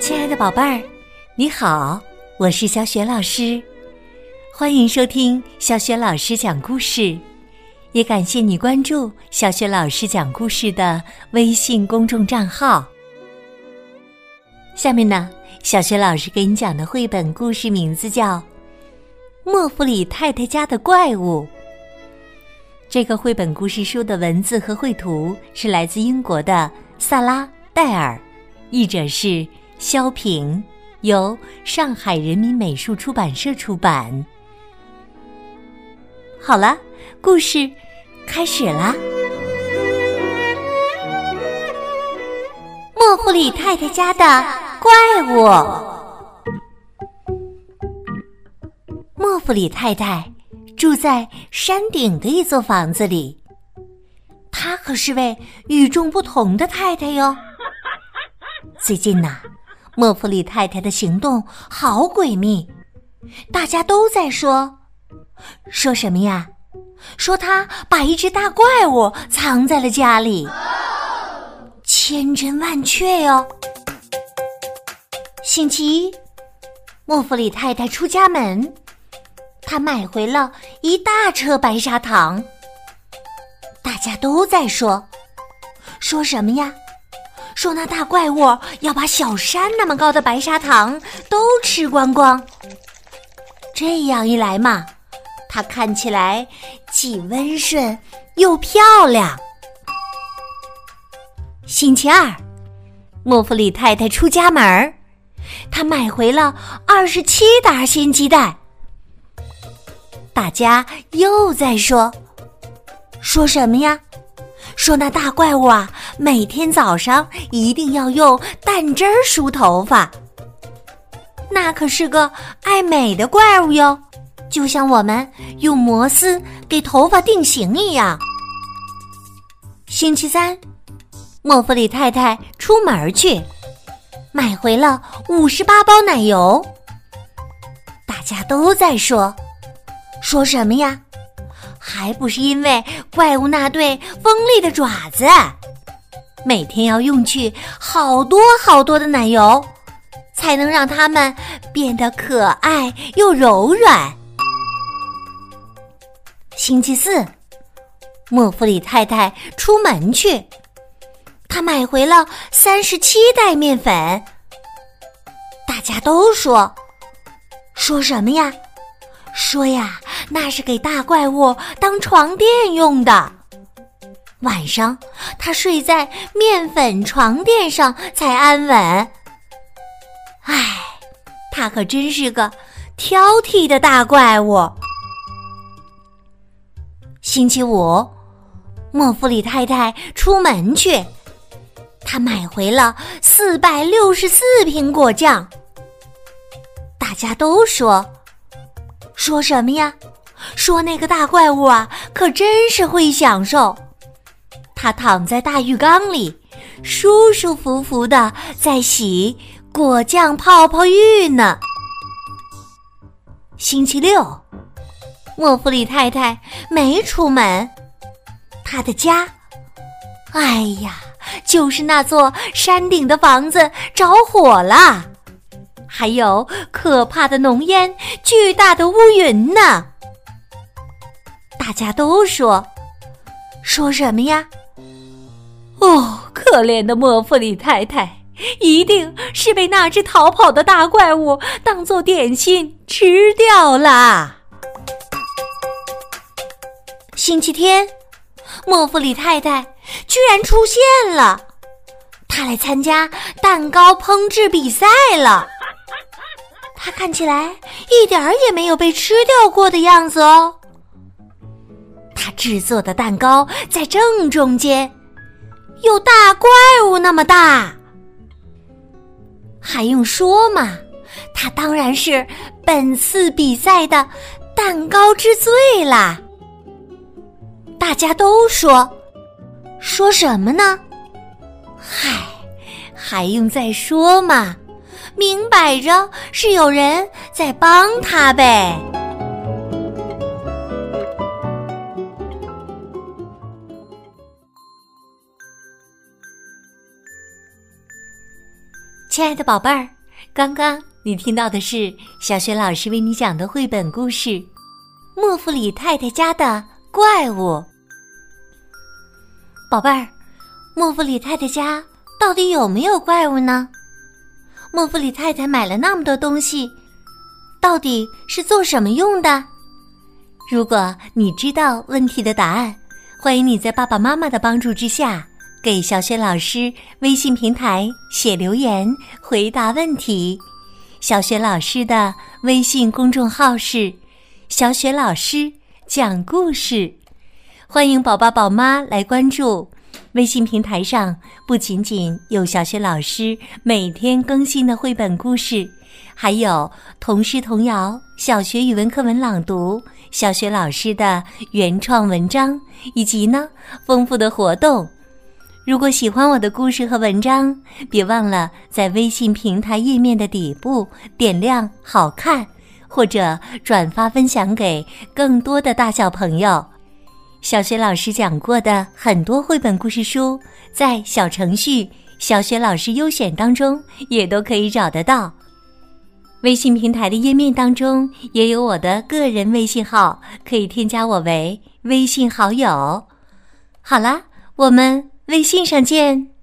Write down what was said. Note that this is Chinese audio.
亲爱的宝贝儿，你好，我是小雪老师，欢迎收听小雪老师讲故事，也感谢你关注小雪老师讲故事的微信公众账号。下面呢，小雪老师给你讲的绘本故事名字叫《莫弗里太太家的怪物》。这个绘本故事书的文字和绘图是来自英国的萨拉·戴尔，译者是。萧平由上海人民美术出版社出版。好了，故事开始啦！莫弗里太太家的怪物。莫弗里太太住在山顶的一座房子里，她可是位与众不同的太太哟。最近呐。莫弗里太太的行动好诡秘，大家都在说，说什么呀？说她把一只大怪物藏在了家里，千真万确哟。星期一，莫弗里太太出家门，他买回了一大车白砂糖，大家都在说，说什么呀？说那大怪物要把小山那么高的白砂糖都吃光光。这样一来嘛，它看起来既温顺又漂亮。星期二，莫弗里太太出家门儿，她买回了二十七打鲜鸡蛋。大家又在说，说什么呀？说那大怪物啊，每天早上一定要用蛋汁儿梳头发。那可是个爱美的怪物哟，就像我们用摩丝给头发定型一样。星期三，莫弗里太太出门去，买回了五十八包奶油。大家都在说，说什么呀？还不是因为怪物那对锋利的爪子，每天要用去好多好多的奶油，才能让它们变得可爱又柔软。星期四，莫弗里太太出门去，她买回了三十七袋面粉。大家都说，说什么呀？说呀。那是给大怪物当床垫用的。晚上，他睡在面粉床垫上才安稳。唉，他可真是个挑剔的大怪物。星期五，莫弗里太太出门去，她买回了四百六十四瓶果酱。大家都说，说什么呀？说那个大怪物啊，可真是会享受。他躺在大浴缸里，舒舒服服的在洗果酱泡泡浴呢。星期六，莫弗里太太没出门，他的家，哎呀，就是那座山顶的房子着火了，还有可怕的浓烟、巨大的乌云呢。大家都说，说什么呀？哦，可怜的莫弗里太太，一定是被那只逃跑的大怪物当做点心吃掉了。星期天，莫弗里太太居然出现了，她来参加蛋糕烹制比赛了。她看起来一点儿也没有被吃掉过的样子哦。他制作的蛋糕在正中间，有大怪物那么大，还用说吗？他当然是本次比赛的蛋糕之最啦！大家都说，说什么呢？嗨，还用再说吗？明摆着是有人在帮他呗。亲爱的宝贝儿，刚刚你听到的是小雪老师为你讲的绘本故事《莫弗里太太家的怪物》。宝贝儿，莫弗里太太家到底有没有怪物呢？莫弗里太太买了那么多东西，到底是做什么用的？如果你知道问题的答案，欢迎你在爸爸妈妈的帮助之下。给小雪老师微信平台写留言回答问题。小雪老师的微信公众号是“小雪老师讲故事”，欢迎宝宝宝妈来关注。微信平台上不仅仅有小雪老师每天更新的绘本故事，还有童诗童谣、小学语文课文朗读、小雪老师的原创文章，以及呢丰富的活动。如果喜欢我的故事和文章，别忘了在微信平台页面的底部点亮“好看”，或者转发分享给更多的大小朋友。小学老师讲过的很多绘本故事书，在小程序“小学老师优选”当中也都可以找得到。微信平台的页面当中也有我的个人微信号，可以添加我为微信好友。好啦，我们。微信上见。